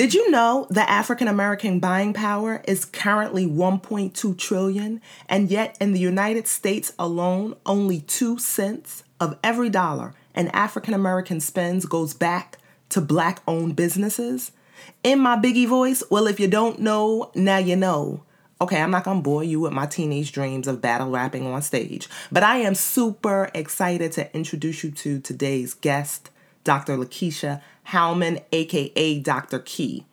Did you know the African American buying power is currently 1.2 trillion and yet in the United States alone only 2 cents of every dollar an African American spends goes back to black owned businesses? In my biggie voice, well if you don't know, now you know. Okay, I'm not gonna bore you with my teenage dreams of battle rapping on stage, but I am super excited to introduce you to today's guest, Dr. Lakeysha Hallmon, aka Dr. Key.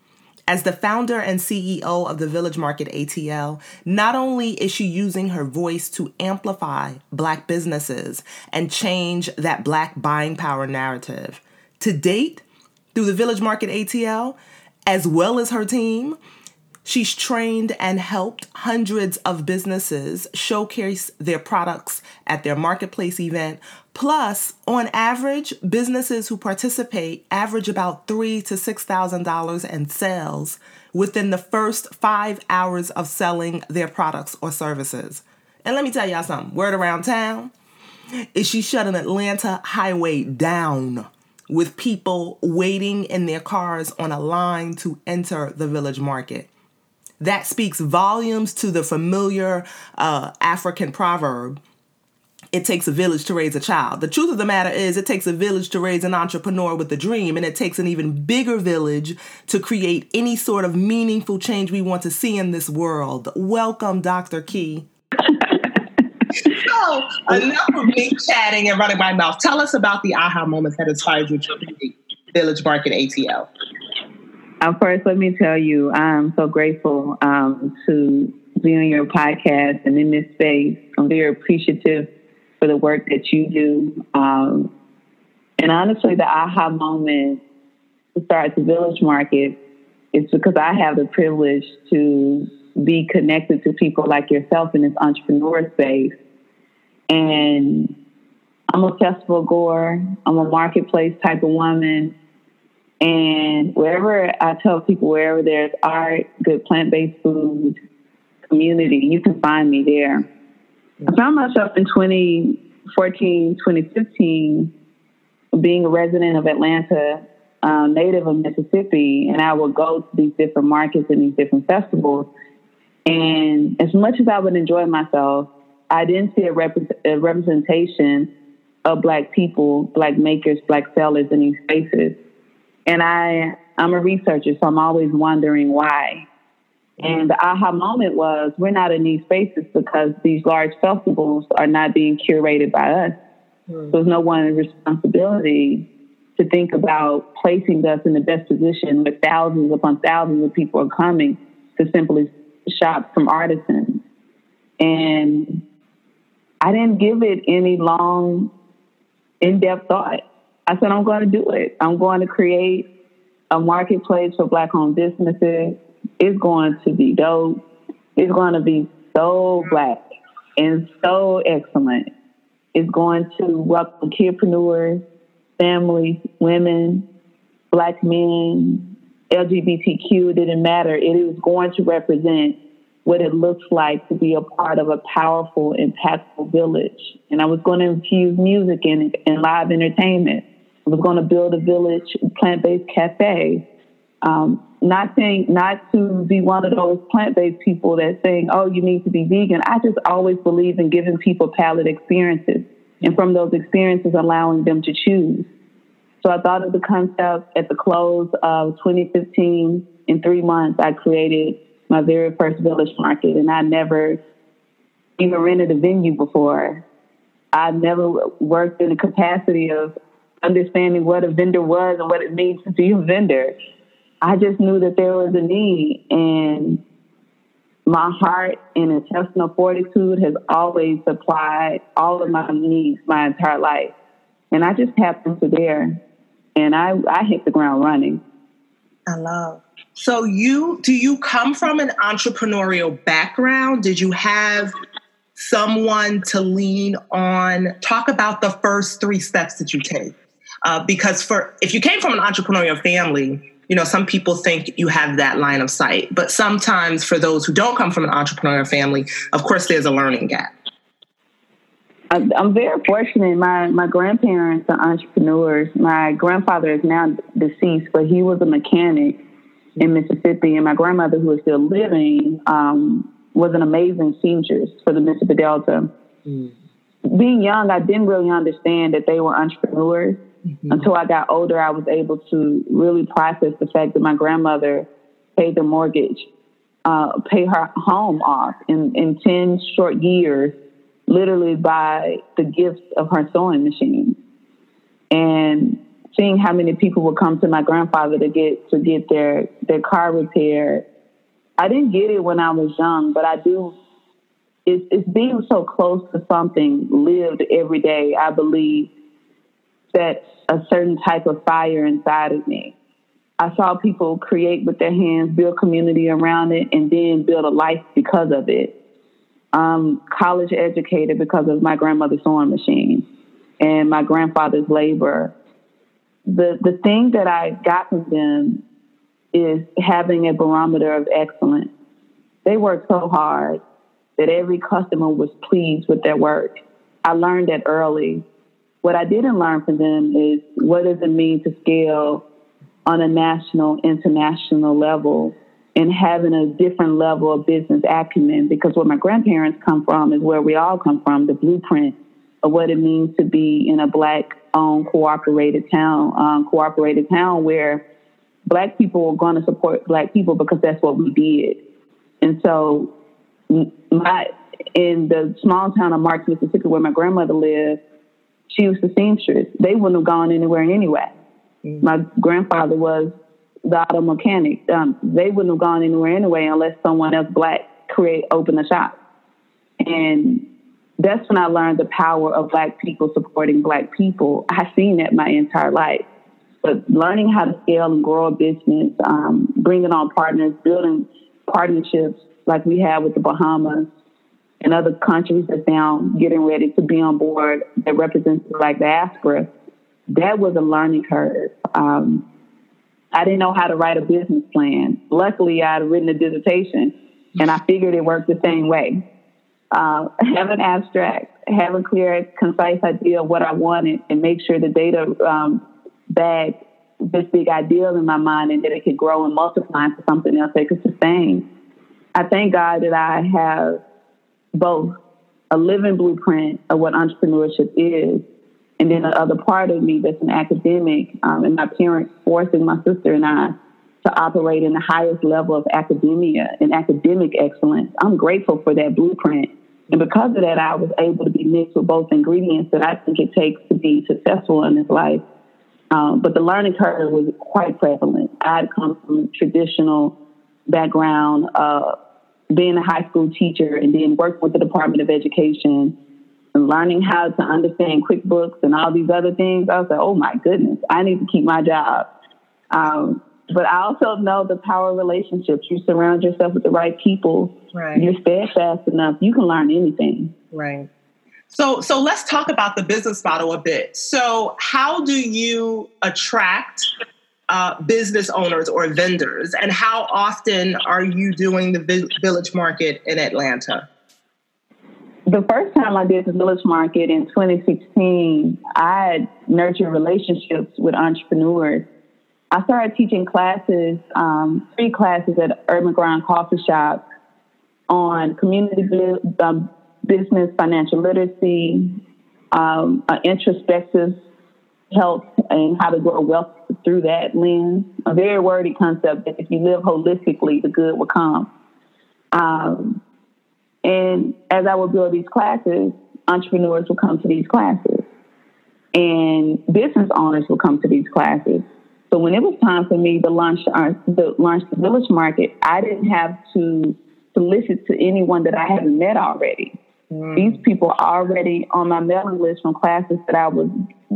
As the founder and CEO of the Village Market ATL, not only is she using her voice to amplify Black businesses and change that Black buying power narrative, to date, through the Village Market ATL, as well as her team, She's trained and helped hundreds of businesses showcase their products at their marketplace event. Plus, on average, businesses who participate average about three to six thousand dollars in sales within the first five hours of selling their products or services. And let me tell y'all something. Word around town is she shut an Atlanta highway down with people waiting in their cars on a line to enter the village market. That speaks volumes to the familiar uh, African proverb it takes a village to raise a child. The truth of the matter is, it takes a village to raise an entrepreneur with a dream, and it takes an even bigger village to create any sort of meaningful change we want to see in this world. Welcome, Dr. Key. so, enough of me chatting and running my mouth. Tell us about the aha moments that inspired you to create Village Market ATL. Um, first, let me tell you, I'm so grateful um, to be on your podcast and in this space. I'm very appreciative for the work that you do. Um, and honestly, the aha moment to start the Village Market is because I have the privilege to be connected to people like yourself in this entrepreneur space. And I'm a festival goer, I'm a marketplace type of woman. And wherever I tell people, wherever there's art, good plant based food, community, you can find me there. I found myself in 2014, 2015, being a resident of Atlanta, uh, native of Mississippi, and I would go to these different markets and these different festivals. And as much as I would enjoy myself, I didn't see a, rep- a representation of Black people, Black makers, Black sellers in these spaces. And I, I'm a researcher, so I'm always wondering why. And the aha moment was we're not in these spaces because these large festivals are not being curated by us. Mm. So there's no one's responsibility to think about placing us in the best position where thousands upon thousands of people are coming to simply shop from artisans. And I didn't give it any long, in depth thought. I said, I'm going to do it. I'm going to create a marketplace for Black owned businesses. It's going to be dope. It's going to be so mm-hmm. Black and so excellent. It's going to welcome kidpreneurs, families, women, Black men, LGBTQ. It didn't matter. It is going to represent what it looks like to be a part of a powerful, impactful village. And I was going to infuse music in and live entertainment. I was going to build a village plant-based cafe. Um, not saying not to be one of those plant-based people that saying, "Oh, you need to be vegan." I just always believe in giving people palate experiences, and from those experiences, allowing them to choose. So I thought of the concept at the close of 2015. In three months, I created my very first village market, and I never even rented a venue before. I never worked in the capacity of understanding what a vendor was and what it means to be a vendor. I just knew that there was a need, and my heart and intestinal fortitude has always supplied all of my needs my entire life. And I just tapped into there, and I, I hit the ground running. I love. So you do you come from an entrepreneurial background? Did you have someone to lean on? Talk about the first three steps that you take. Uh, because for if you came from an entrepreneurial family, you know some people think you have that line of sight, but sometimes for those who don't come from an entrepreneurial family, of course, there's a learning gap. I'm very fortunate. My my grandparents are entrepreneurs. My grandfather is now deceased, but he was a mechanic, in Mississippi. And my grandmother, who is still living, um, was an amazing seamstress for the Mississippi Delta. Mm. Being young, I didn't really understand that they were entrepreneurs. Mm-hmm. Until I got older, I was able to really process the fact that my grandmother paid the mortgage, uh, pay her home off in, in 10 short years, literally by the gifts of her sewing machine. And seeing how many people would come to my grandfather to get to get their their car repaired. I didn't get it when I was young, but I do. It's, it's being so close to something lived every day. I believe that a certain type of fire inside of me. I saw people create with their hands, build community around it, and then build a life because of it. I'm college educated because of my grandmother's sewing machine and my grandfather's labor the the thing that I got from them is having a barometer of excellence. They worked so hard that every customer was pleased with their work. I learned that early. What I didn't learn from them is what does it mean to scale on a national, international level and having a different level of business acumen because where my grandparents come from is where we all come from, the blueprint of what it means to be in a black owned cooperated town, um, cooperated town where black people are going to support black people because that's what we did. And so my in the small town of Marks, Mississippi, where my grandmother lived, she was the seamstress. They wouldn't have gone anywhere anyway. Mm-hmm. My grandfather was the auto mechanic. Um, they wouldn't have gone anywhere anyway unless someone else black create open a shop. And that's when I learned the power of Black people supporting Black people. I've seen that my entire life. But learning how to scale and grow a business, um, bringing on partners, building partnerships like we have with the Bahamas and other countries that now getting ready to be on board that represents Black diaspora, that was a learning curve. Um, I didn't know how to write a business plan. Luckily, I had written a dissertation and I figured it worked the same way uh, have an abstract, have a clear, concise idea of what I wanted, and make sure the data um, this big ideal in my mind and that it could grow and multiply into something else that could sustain. I thank God that I have both a living blueprint of what entrepreneurship is, and then the other part of me that's an academic, um, and my parents forcing my sister and I to operate in the highest level of academia and academic excellence. I'm grateful for that blueprint. And because of that, I was able to be mixed with both ingredients that I think it takes to be successful in this life. Um, but the learning curve was quite prevalent. I'd come from a traditional background, uh, being a high school teacher and then working with the Department of Education and learning how to understand QuickBooks and all these other things. I was like, oh my goodness, I need to keep my job. Um, but I also know the power of relationships. You surround yourself with the right people. Right. You're steadfast enough. You can learn anything. Right. So, so let's talk about the business model a bit. So, how do you attract uh, business owners or vendors, and how often are you doing the village market in Atlanta? The first time I did the village market in 2016, I had nurtured relationships with entrepreneurs I started teaching classes, um, three classes at Urban Grind Coffee Shop on community um, business, financial literacy, um, uh, introspective health, and how to grow wealth through that lens. A very wordy concept that if you live holistically, the good will come. Um, and as I would build these classes, entrepreneurs will come to these classes, and business owners will come to these classes. So when it was time for me to launch our, to launch the village market, I didn't have to solicit to anyone that I hadn't met already. Mm. These people are already on my mailing list from classes that I was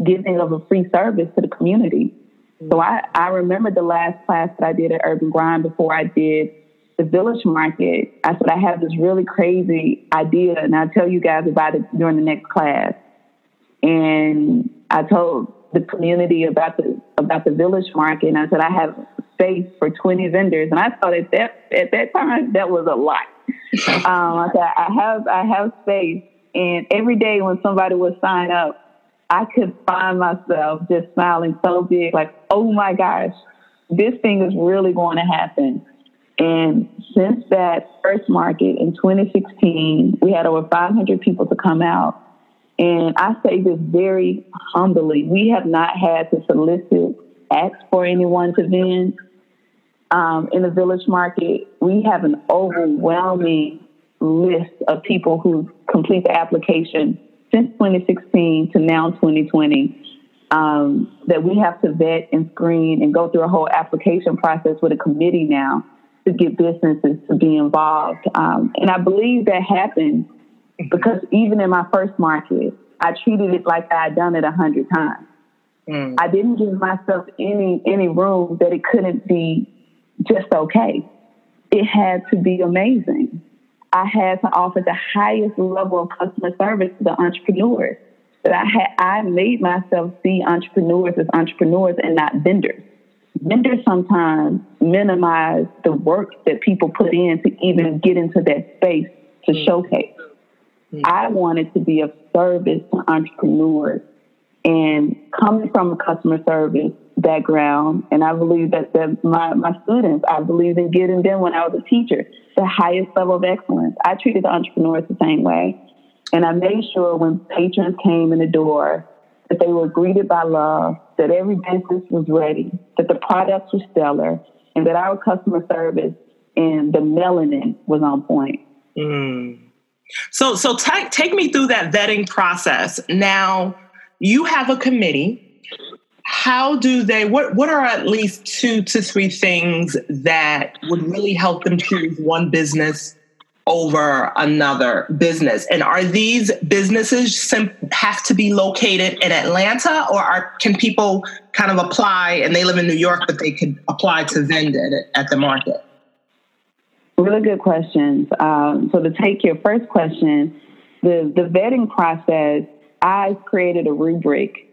giving of a free service to the community. Mm. So I, I remember the last class that I did at Urban Grind before I did the village market. I said I have this really crazy idea, and I'll tell you guys about it during the next class. And I told the community about the about the village market, and I said I have space for 20 vendors, and I thought at that at that time that was a lot. um, I said I have I have space, and every day when somebody would sign up, I could find myself just smiling so big, like oh my gosh, this thing is really going to happen. And since that first market in 2016, we had over 500 people to come out. And I say this very humbly we have not had to solicit, ask for anyone to vend. Um, in the village market, we have an overwhelming list of people who complete the application since 2016 to now 2020 um, that we have to vet and screen and go through a whole application process with a committee now to get businesses to be involved. Um, and I believe that happened because even in my first market, I treated it like I had done it a hundred times. Mm. I didn't give myself any any room that it couldn't be just okay. It had to be amazing. I had to offer the highest level of customer service to the entrepreneurs. That I had I made myself see entrepreneurs as entrepreneurs and not vendors. Vendors sometimes minimize the work that people put in to even get into that space to mm. showcase. Mm. I wanted to be of service to entrepreneurs and coming from a customer service background, and I believe that my, my students, I believe in getting them when I was a teacher, the highest level of excellence. I treated the entrepreneurs the same way. And I made sure when patrons came in the door that they were greeted by love, that every business was ready, that the products were stellar, and that our customer service and the melanin was on point. Mm. So, so t- take me through that vetting process. Now, you have a committee how do they what what are at least two to three things that would really help them choose one business over another business? And are these businesses sim- have to be located in atlanta or are, can people kind of apply and they live in new york but they could apply to vend it at the market? Really good questions. Um, so to take your first question the, the vetting process i've created a rubric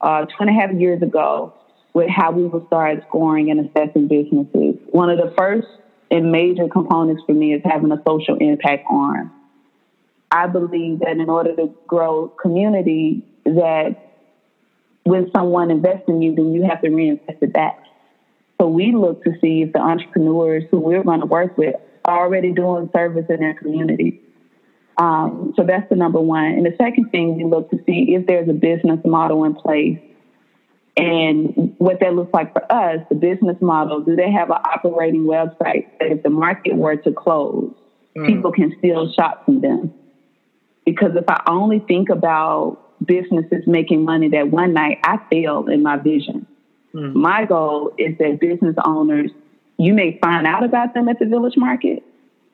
uh, two and a half years ago with how we would start scoring and assessing businesses. One of the first and major components for me is having a social impact arm. I believe that in order to grow community, that when someone invests in you, then you have to reinvest it back. So we look to see if the entrepreneurs who we're going to work with are already doing service in their community. Um, so that's the number one. And the second thing we look to see if there's a business model in place and what that looks like for us, the business model, do they have an operating website that if the market were to close, mm. people can still shop from them? Because if I only think about businesses making money that one night, I fail in my vision. Mm. My goal is that business owners, you may find out about them at the village market,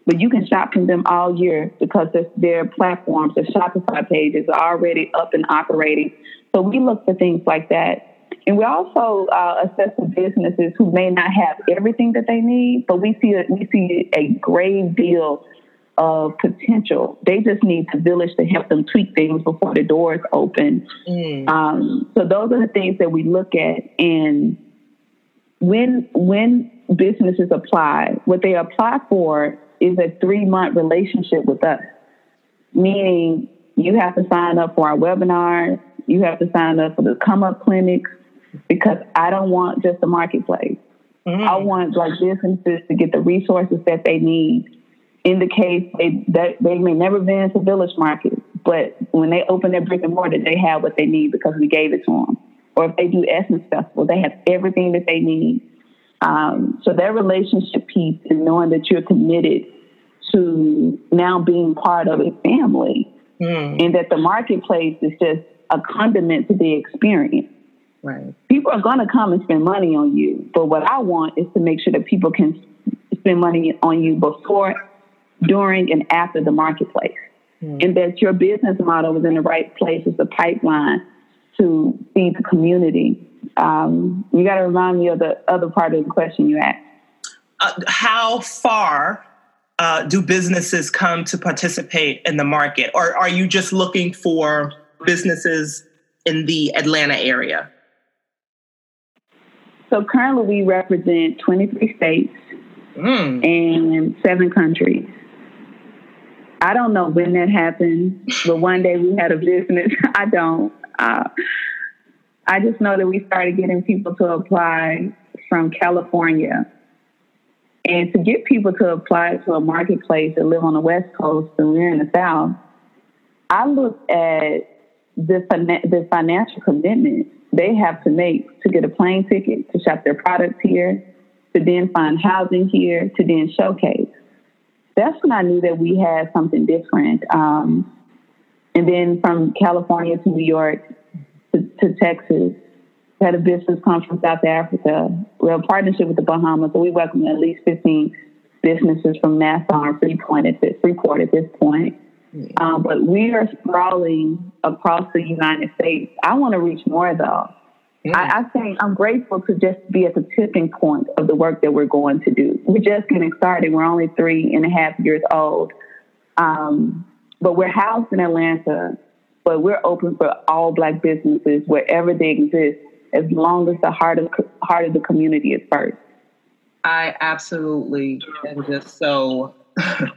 but you can shop from them all year because their platforms, their Shopify pages are already up and operating. So we look for things like that. And we also uh, assess the businesses who may not have everything that they need, but we see a, we see a great deal of potential. They just need the village to help them tweak things before the doors open. Mm. Um, so those are the things that we look at. And when when businesses apply, what they apply for is a three month relationship with us, meaning you have to sign up for our webinars, you have to sign up for the come up clinics, because I don't want just a marketplace. Mm-hmm. I want like businesses to get the resources that they need. In the case they that they may never been to Village Market, but when they open their brick and mortar, they have what they need because we gave it to them. Or if they do Essence Festival, they have everything that they need um, so that relationship piece and knowing that you're committed to now being part of a family mm. and that the marketplace is just a condiment to the experience. Right. People are going to come and spend money on you, but what I want is to make sure that people can spend money on you before, during, and after the marketplace. Mm. And that your business model is in the right place as a pipeline to feed the community um, you got to remind me of the other part of the question you asked. Uh, how far uh, do businesses come to participate in the market, or are you just looking for businesses in the Atlanta area? So currently, we represent 23 states mm. and seven countries. I don't know when that happened, but one day we had a business. I don't. Uh, I just know that we started getting people to apply from California. And to get people to apply to a marketplace that live on the West Coast and we're in the South, I looked at the, the financial commitment they have to make to get a plane ticket, to shop their products here, to then find housing here, to then showcase. That's when I knew that we had something different. Um, and then from California to New York to, to Texas, we had a business come from South Africa. We have a partnership with the Bahamas, so we welcome at least 15 businesses from Nassau and Freeport at this, Freeport at this point. Um, but we are sprawling across the United States. I want to reach more though. I, I think I'm grateful to just be at the tipping point of the work that we're going to do. We're just getting started. We're only three and a half years old. Um, but we're housed in Atlanta, but we're open for all black businesses wherever they exist, as long as the heart of heart of the community is first. I absolutely am just so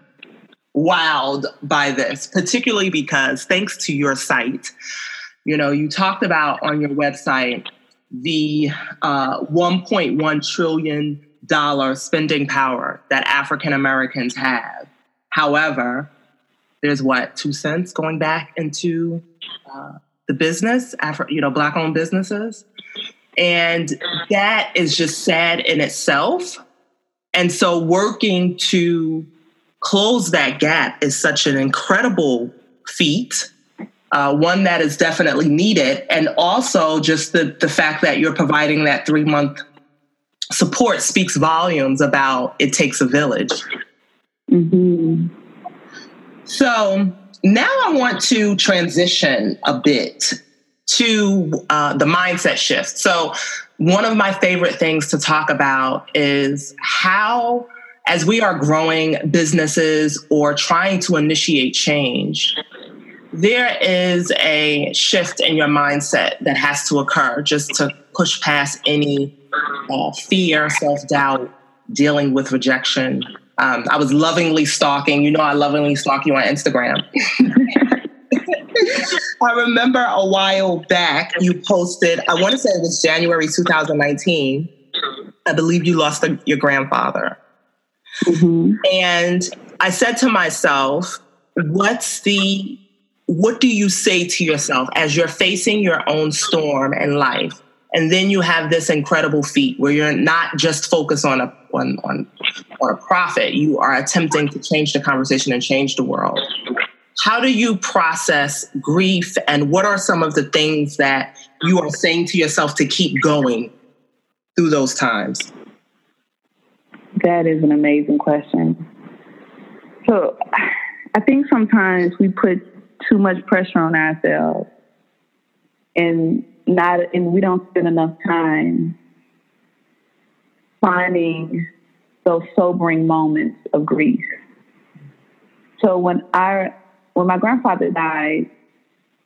wowed by this, particularly because thanks to your site, you know, you talked about on your website the uh, 1.1 trillion dollar spending power that African Americans have. However, there's what two cents going back into uh, the business, Afro, you know, black-owned businesses, and that is just sad in itself. And so, working to close that gap is such an incredible feat uh, one that is definitely needed, and also just the the fact that you're providing that three month support speaks volumes about it takes a village. Mm-hmm. So now I want to transition a bit to uh, the mindset shift. So one of my favorite things to talk about is how as we are growing businesses or trying to initiate change, there is a shift in your mindset that has to occur just to push past any uh, fear, self doubt, dealing with rejection. Um, I was lovingly stalking. You know, I lovingly stalk you on Instagram. I remember a while back you posted, I want to say it was January 2019. I believe you lost a, your grandfather. Mm-hmm. And I said to myself, what's the what do you say to yourself as you're facing your own storm in life? And then you have this incredible feat where you're not just focused on a on, on, on a profit. You are attempting to change the conversation and change the world. How do you process grief and what are some of the things that you are saying to yourself to keep going through those times? That is an amazing question. So I think sometimes we put too much pressure on ourselves and not and we don't spend enough time finding those sobering moments of grief. So when I when my grandfather died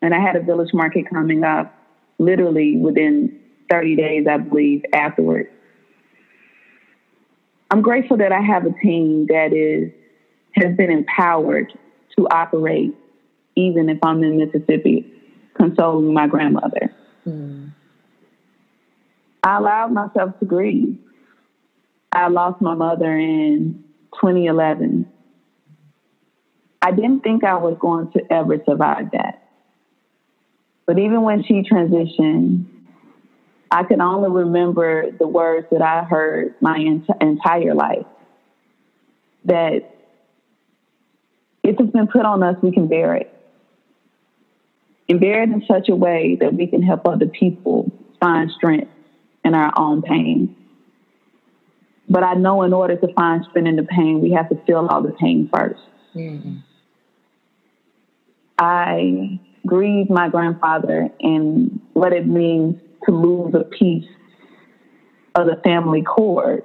and I had a village market coming up literally within 30 days I believe afterwards. I'm grateful that I have a team that is has been empowered to operate even if I'm in Mississippi, consoling my grandmother. Mm. I allowed myself to grieve. I lost my mother in 2011. I didn't think I was going to ever survive that. But even when she transitioned, I can only remember the words that I heard my ent- entire life that if it's been put on us, we can bear it and bear it in such a way that we can help other people find strength in our own pain. But I know in order to find strength in the pain, we have to feel all the pain 1st mm-hmm. I grieve my grandfather and what it means to lose a piece of the family cord.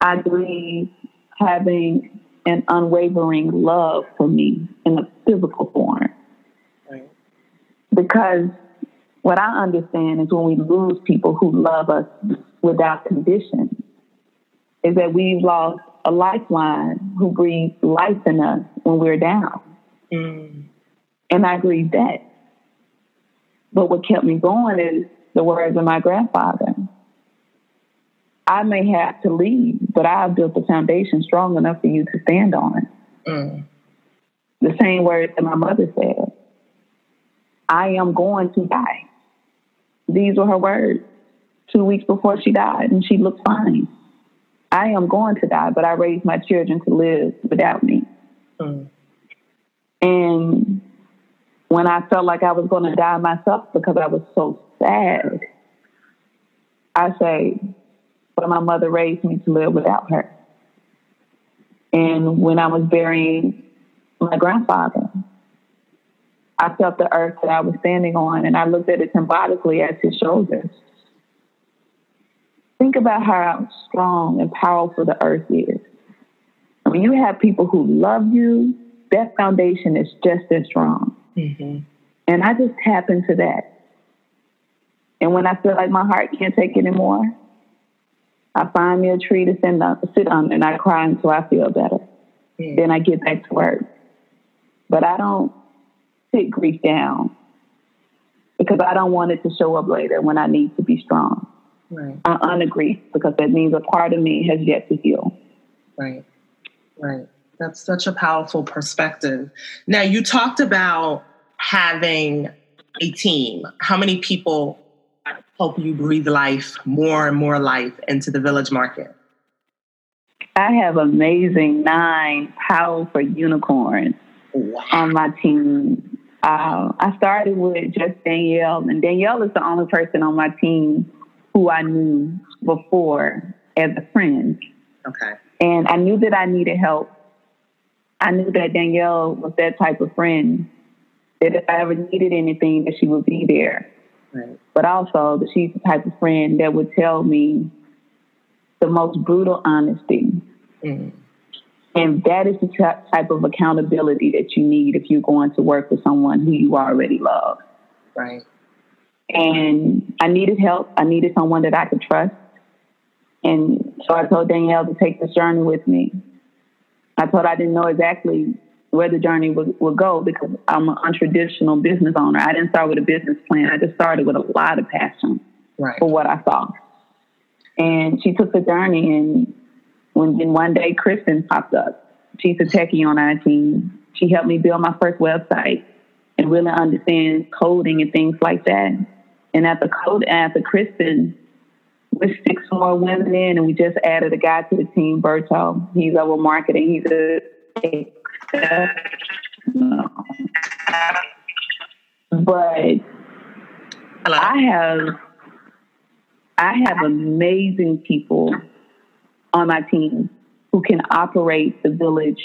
I grieve having an unwavering love for me in a physical form. Because what I understand is when we lose people who love us without condition, is that we've lost a lifeline who breathes life in us when we're down. Mm. And I grieve that. But what kept me going is the words of my grandfather I may have to leave, but I've built a foundation strong enough for you to stand on. Mm. The same words that my mother said. I am going to die. These were her words two weeks before she died, and she looked fine. I am going to die, but I raised my children to live without me. Mm. And when I felt like I was going to die myself because I was so sad, I say, but my mother raised me to live without her. And when I was burying my grandfather, I felt the earth that I was standing on, and I looked at it symbolically as his shoulders. Think about how strong and powerful the earth is. When you have people who love you, that foundation is just as strong. Mm-hmm. And I just tap into that. And when I feel like my heart can't take anymore, I find me a tree to sit on, sit on and I cry until I feel better. Mm. Then I get back to work. But I don't sit grief down because I don't want it to show up later when I need to be strong. Right. I honor grief because that means a part of me has yet to heal. Right. Right. That's such a powerful perspective. Now, you talked about having a team. How many people help you breathe life, more and more life into the village market? I have amazing nine powerful unicorns wow. on my team. Uh, I started with just Danielle, and Danielle is the only person on my team who I knew before as a friend. Okay. And I knew that I needed help. I knew that Danielle was that type of friend that if I ever needed anything, that she would be there. Right. But also that she's the type of friend that would tell me the most brutal honesty. Mm. And that is the type of accountability that you need if you're going to work with someone who you already love. Right. And I needed help. I needed someone that I could trust. And so I told Danielle to take this journey with me. I told her I didn't know exactly where the journey would, would go because I'm an untraditional business owner. I didn't start with a business plan. I just started with a lot of passion right. for what I saw. And she took the journey, and when then one day Kristen popped up. She's a techie on our team. She helped me build my first website and really understand coding and things like that. And at the code, after Kristen, we six more women in, and we just added a guy to the team, Berto. He's over marketing. He's a but I have I have amazing people on my team who can operate the village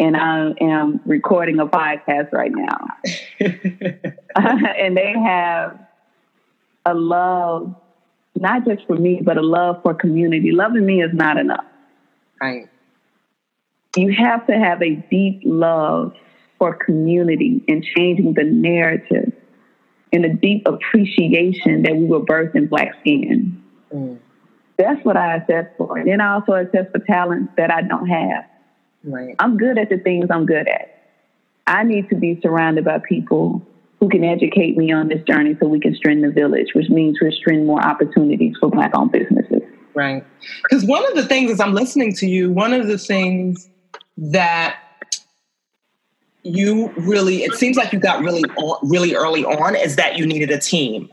and I am recording a podcast right now. and they have a love, not just for me, but a love for community. Loving me is not enough. Right you have to have a deep love for community and changing the narrative and a deep appreciation that we were birthed in black skin. Mm. That's what I assess for. And then I also assess for talents that I don't have. Right. I'm good at the things I'm good at. I need to be surrounded by people who can educate me on this journey so we can strengthen the village, which means we're strengthening more opportunities for black owned businesses. Right. Because one of the things as I'm listening to you, one of the things that you really it seems like you got really really early on is that you needed a team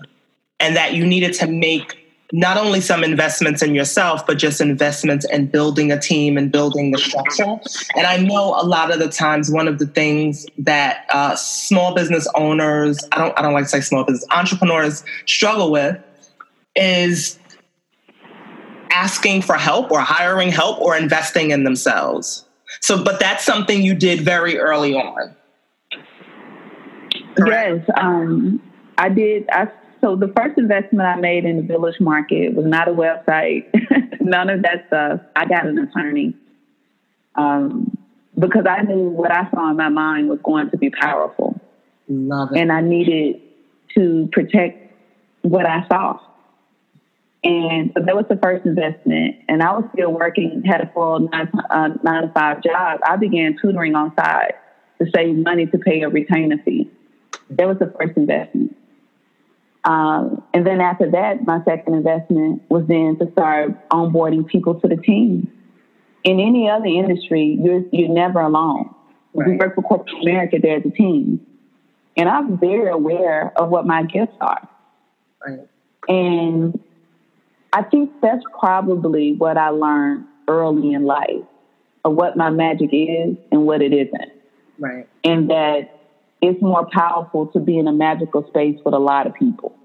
and that you needed to make not only some investments in yourself but just investments in building a team and building the structure and i know a lot of the times one of the things that uh, small business owners i don't i don't like to say small business entrepreneurs struggle with is asking for help or hiring help or investing in themselves so, but that's something you did very early on. Correct? Yes, um, I did. I so the first investment I made in the village market was not a website, none of that stuff. I got an attorney um, because I knew what I saw in my mind was going to be powerful. Love it. And I needed to protect what I saw. And so that was the first investment. And I was still working, had a full nine, uh, nine to five job. I began tutoring on side to save money to pay a retainer fee. That was the first investment. Um, and then after that, my second investment was then to start onboarding people to the team. In any other industry, you're you're never alone. Right. We work for corporate America, there's a team. And I'm very aware of what my gifts are. Right. And I think that's probably what I learned early in life of what my magic is and what it isn't. Right. And that it's more powerful to be in a magical space with a lot of people.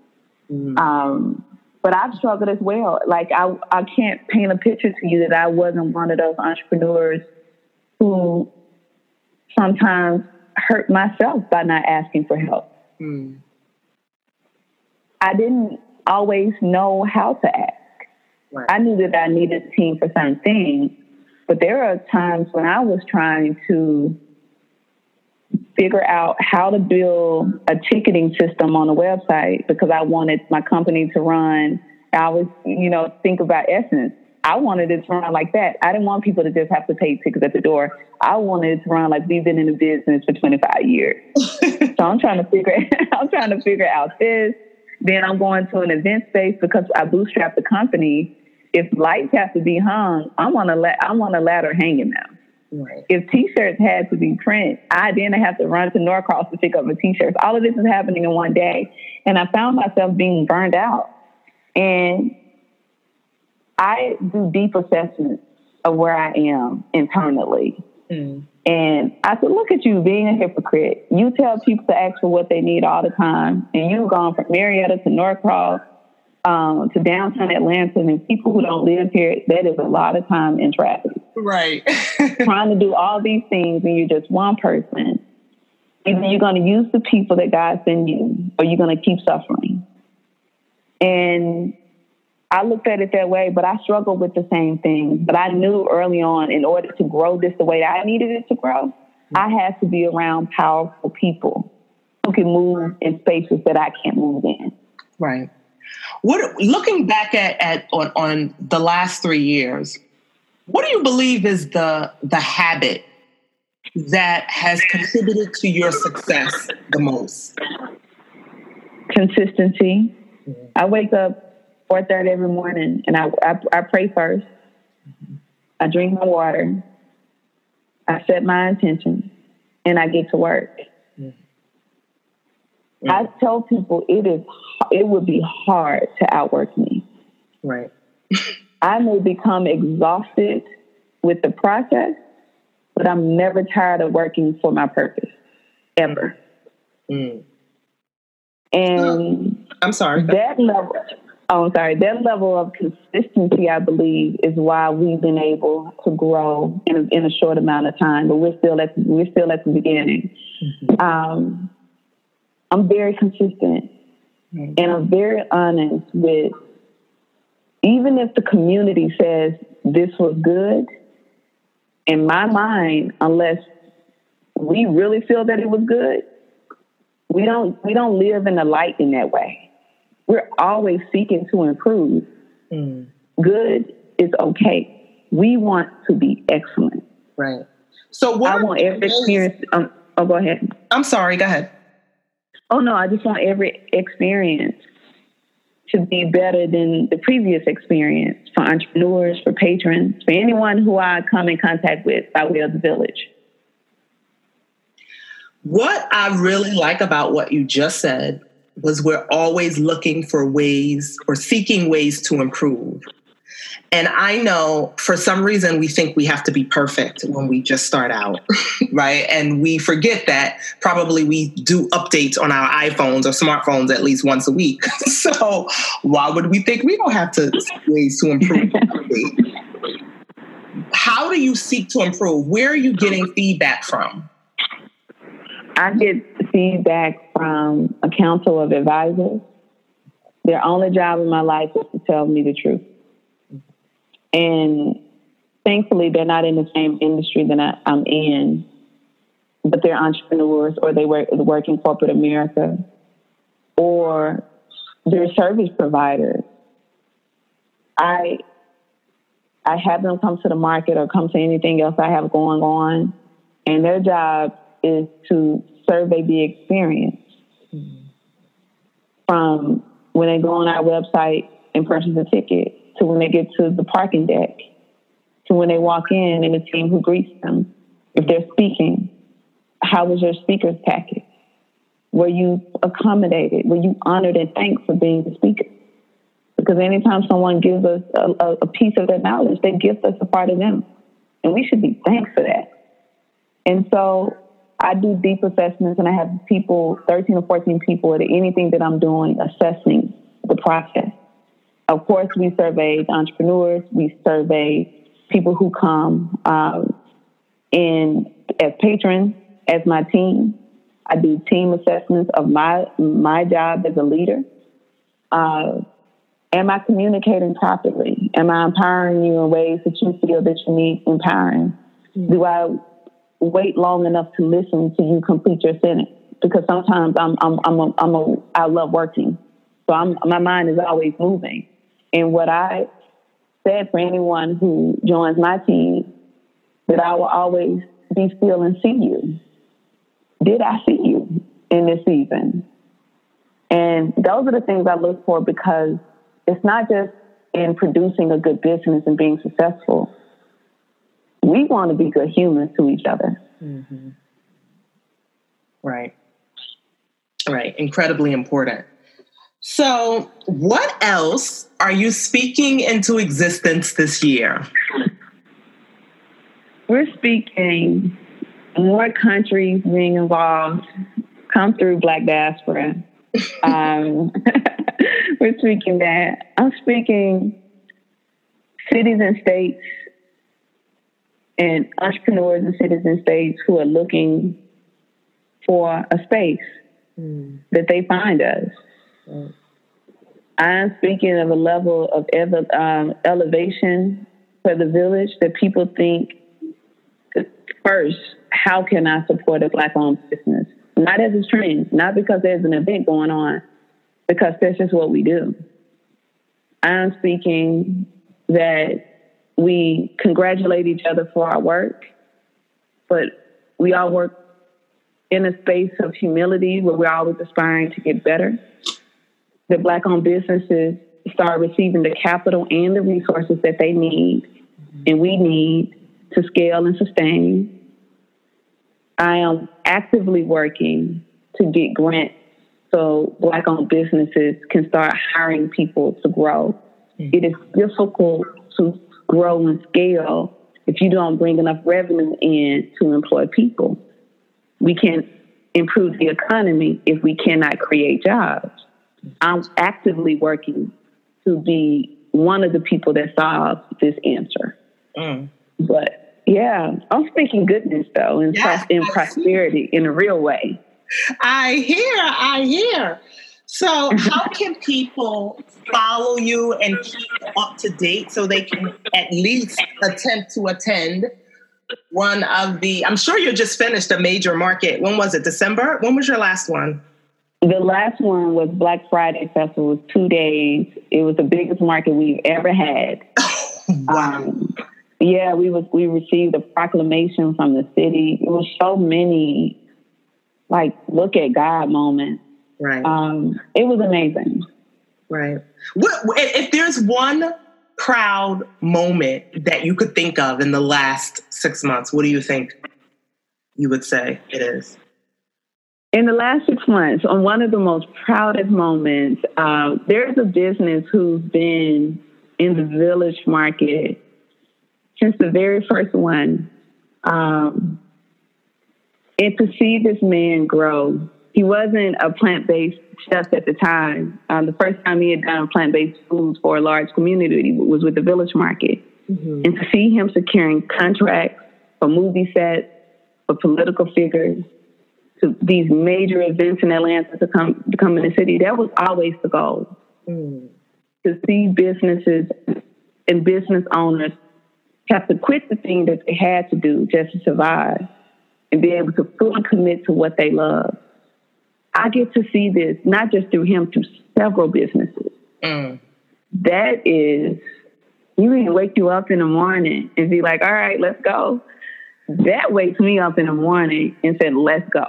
Mm. Um, but I've struggled as well. Like I, I can't paint a picture to you that I wasn't one of those entrepreneurs who sometimes hurt myself by not asking for help. Mm. I didn't always know how to ask. Right. I knew that I needed a team for certain things, but there are times when I was trying to figure out how to build a ticketing system on a website because I wanted my company to run. I was, you know, think about Essence. I wanted it to run like that. I didn't want people to just have to pay tickets at the door. I wanted it to run like we've been in the business for 25 years. so I'm trying to figure I'm trying to figure out this. Then I'm going to an event space because I bootstrapped the company. If lights have to be hung, I'm on a la- I'm on a ladder hanging now. Right. If t-shirts had to be print, I then have to run to Norcross to pick up my t-shirts. All of this is happening in one day. And I found myself being burned out. And I do deep assessments of where I am internally. Mm. And I said, look at you being a hypocrite. You tell people to ask for what they need all the time. And you've gone from Marietta to Norcross um, to downtown Atlanta. And people who don't live here, that is a lot of time in traffic. Right. Trying to do all these things and you're just one person. Either you're going to use the people that God sent you or you're going to keep suffering. And I looked at it that way, but I struggled with the same thing. But I knew early on, in order to grow this the way that I needed it to grow, I had to be around powerful people who can move in spaces that I can't move in. Right. What looking back at, at on, on the last three years, what do you believe is the the habit that has contributed to your success the most? Consistency. I wake up four thirty every morning, and I, I, I pray 1st I drink my water. I set my intention, and I get to work. Mm-hmm. I tell people it is it would be hard to outwork me. Right. I may become exhausted with the process, but I'm never tired of working for my purpose ever. Mm. And I'm sorry. That level Oh, I'm sorry. That level of consistency, I believe, is why we've been able to grow in a, in a short amount of time. But we're still at we're still at the beginning. Mm-hmm. Um, I'm very consistent, mm-hmm. and I'm very honest with. Even if the community says this was good, in my mind, unless we really feel that it was good, we don't we don't live in the light in that way we're always seeking to improve. Mm. Good is okay. We want to be excellent. Right. So what I want every experience. Um, oh, go ahead. I'm sorry. Go ahead. Oh no, I just want every experience to be better than the previous experience for entrepreneurs, for patrons, for anyone who I come in contact with by way of the village. What I really like about what you just said was we're always looking for ways or seeking ways to improve. And I know for some reason we think we have to be perfect when we just start out, right? And we forget that probably we do updates on our iPhones or smartphones at least once a week. so why would we think we don't have to ways to improve? How do you seek to improve? Where are you getting feedback from? I get feedback from a council of advisors. Their only job in my life is to tell me the truth. And thankfully, they're not in the same industry that I, am in, but they're entrepreneurs or they work, work in corporate America or they're service providers. I I have them come to the market or come to anything else I have going on, and their job is to survey the experience mm-hmm. from when they go on our website and purchase a ticket, to when they get to the parking deck, to when they walk in and the team who greets them. If they're speaking, how was your speaker's package? Were you accommodated? Were you honored and thanked for being the speaker? Because anytime someone gives us a, a, a piece of their knowledge, they gift us a part of them. And we should be thanked for that. And so I do deep assessments and I have people, 13 or 14 people at anything that I'm doing, assessing the process. Of course, we survey entrepreneurs, we survey people who come um, in as patrons, as my team. I do team assessments of my my job as a leader. Uh, am I communicating properly? Am I empowering you in ways that you feel that you need empowering? Do I wait long enough to listen to you complete your sentence? Because sometimes I'm I'm I'm a, I'm a I love working, so I'm my mind is always moving. And what I said for anyone who joins my team that I will always be still and see you. Did I see you in this season? And those are the things I look for because it's not just in producing a good business and being successful. We want to be good humans to each other. Mm-hmm. Right. Right. Incredibly important. So, what else are you speaking into existence this year? We're speaking more countries being involved come through Black diaspora. um, we're speaking that. I'm speaking cities and states and entrepreneurs in cities and states who are looking for a space mm. that they find us. I'm speaking of a level of ev- um, elevation for the village that people think first, how can I support a black owned business? Not as a trend, not because there's an event going on, because that's just what we do. I'm speaking that we congratulate each other for our work, but we all work in a space of humility where we're always aspiring to get better that Black owned businesses start receiving the capital and the resources that they need and we need to scale and sustain. I am actively working to get grants so Black owned businesses can start hiring people to grow. Mm-hmm. It is difficult to grow and scale if you don't bring enough revenue in to employ people. We can't improve the economy if we cannot create jobs. I'm actively working to be one of the people that solves this answer. Mm. But yeah, I'm speaking goodness though, in, yes, in prosperity in a real way. I hear, I hear. So, how can people follow you and keep up to date so they can at least attempt to attend one of the? I'm sure you just finished a major market. When was it? December? When was your last one? The last one was Black Friday Festival. It was two days. It was the biggest market we've ever had. wow. Um, yeah, we was we received a proclamation from the city. It was so many, like look at God moments. Right. Um, it was amazing. Right. What, if there's one proud moment that you could think of in the last six months, what do you think you would say it is? In the last six months, on one of the most proudest moments, uh, there's a business who's been in the village market since the very first one. Um, and to see this man grow, he wasn't a plant based chef at the time. Um, the first time he had done plant based foods for a large community was with the village market. Mm-hmm. And to see him securing contracts for movie sets, for political figures, to these major events in Atlanta to come to come in the city. That was always the goal. Mm. To see businesses and business owners have to quit the thing that they had to do just to survive and be able to fully commit to what they love. I get to see this not just through him, through several businesses. Mm. That is, you can wake you up in the morning and be like, all right, let's go that wakes me up in the morning and said, let's go.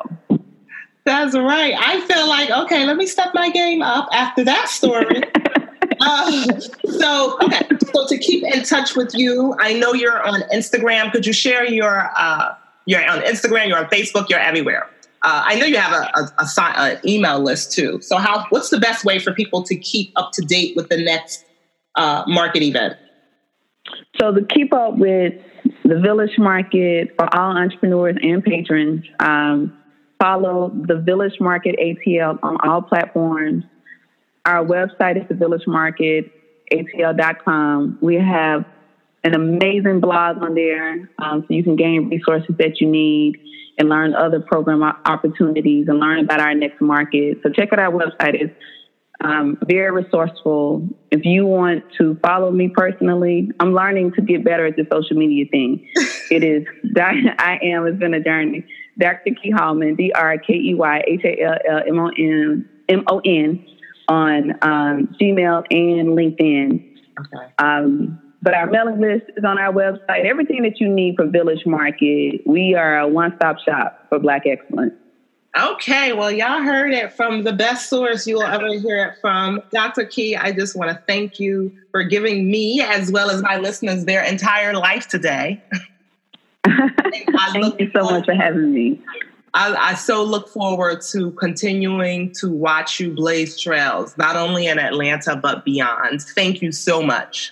That's right. I feel like, okay, let me step my game up after that story. uh, so, okay. So to keep in touch with you, I know you're on Instagram. Could you share your, uh, you're on Instagram, you're on Facebook, you're everywhere. Uh, I know you have a, a, a, a, email list too. So how, what's the best way for people to keep up to date with the next uh, market event? So to keep up with the Village Market for all entrepreneurs and patrons, um, follow the Village Market ATL on all platforms. Our website is the Village Market ATL.com. We have an amazing blog on there, um, so you can gain resources that you need and learn other program opportunities and learn about our next market. So check out our website. It's um, very resourceful. If you want to follow me personally, I'm learning to get better at the social media thing. it is, I am, it's been a journey. Dr. Key Hallmon, D R K E Y H A L L M O N M O N on um, Gmail and LinkedIn. Okay. Um, but our mailing list is on our website. Everything that you need for Village Market, we are a one stop shop for Black excellence. Okay, well, y'all heard it from the best source you will ever hear it from. Dr. Key, I just want to thank you for giving me, as well as my listeners, their entire life today. thank you so much for having me. I, I, so look forward to continuing to watch you blaze trails, not only in Atlanta, but beyond. Thank you so much.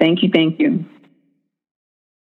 Thank you. Thank you.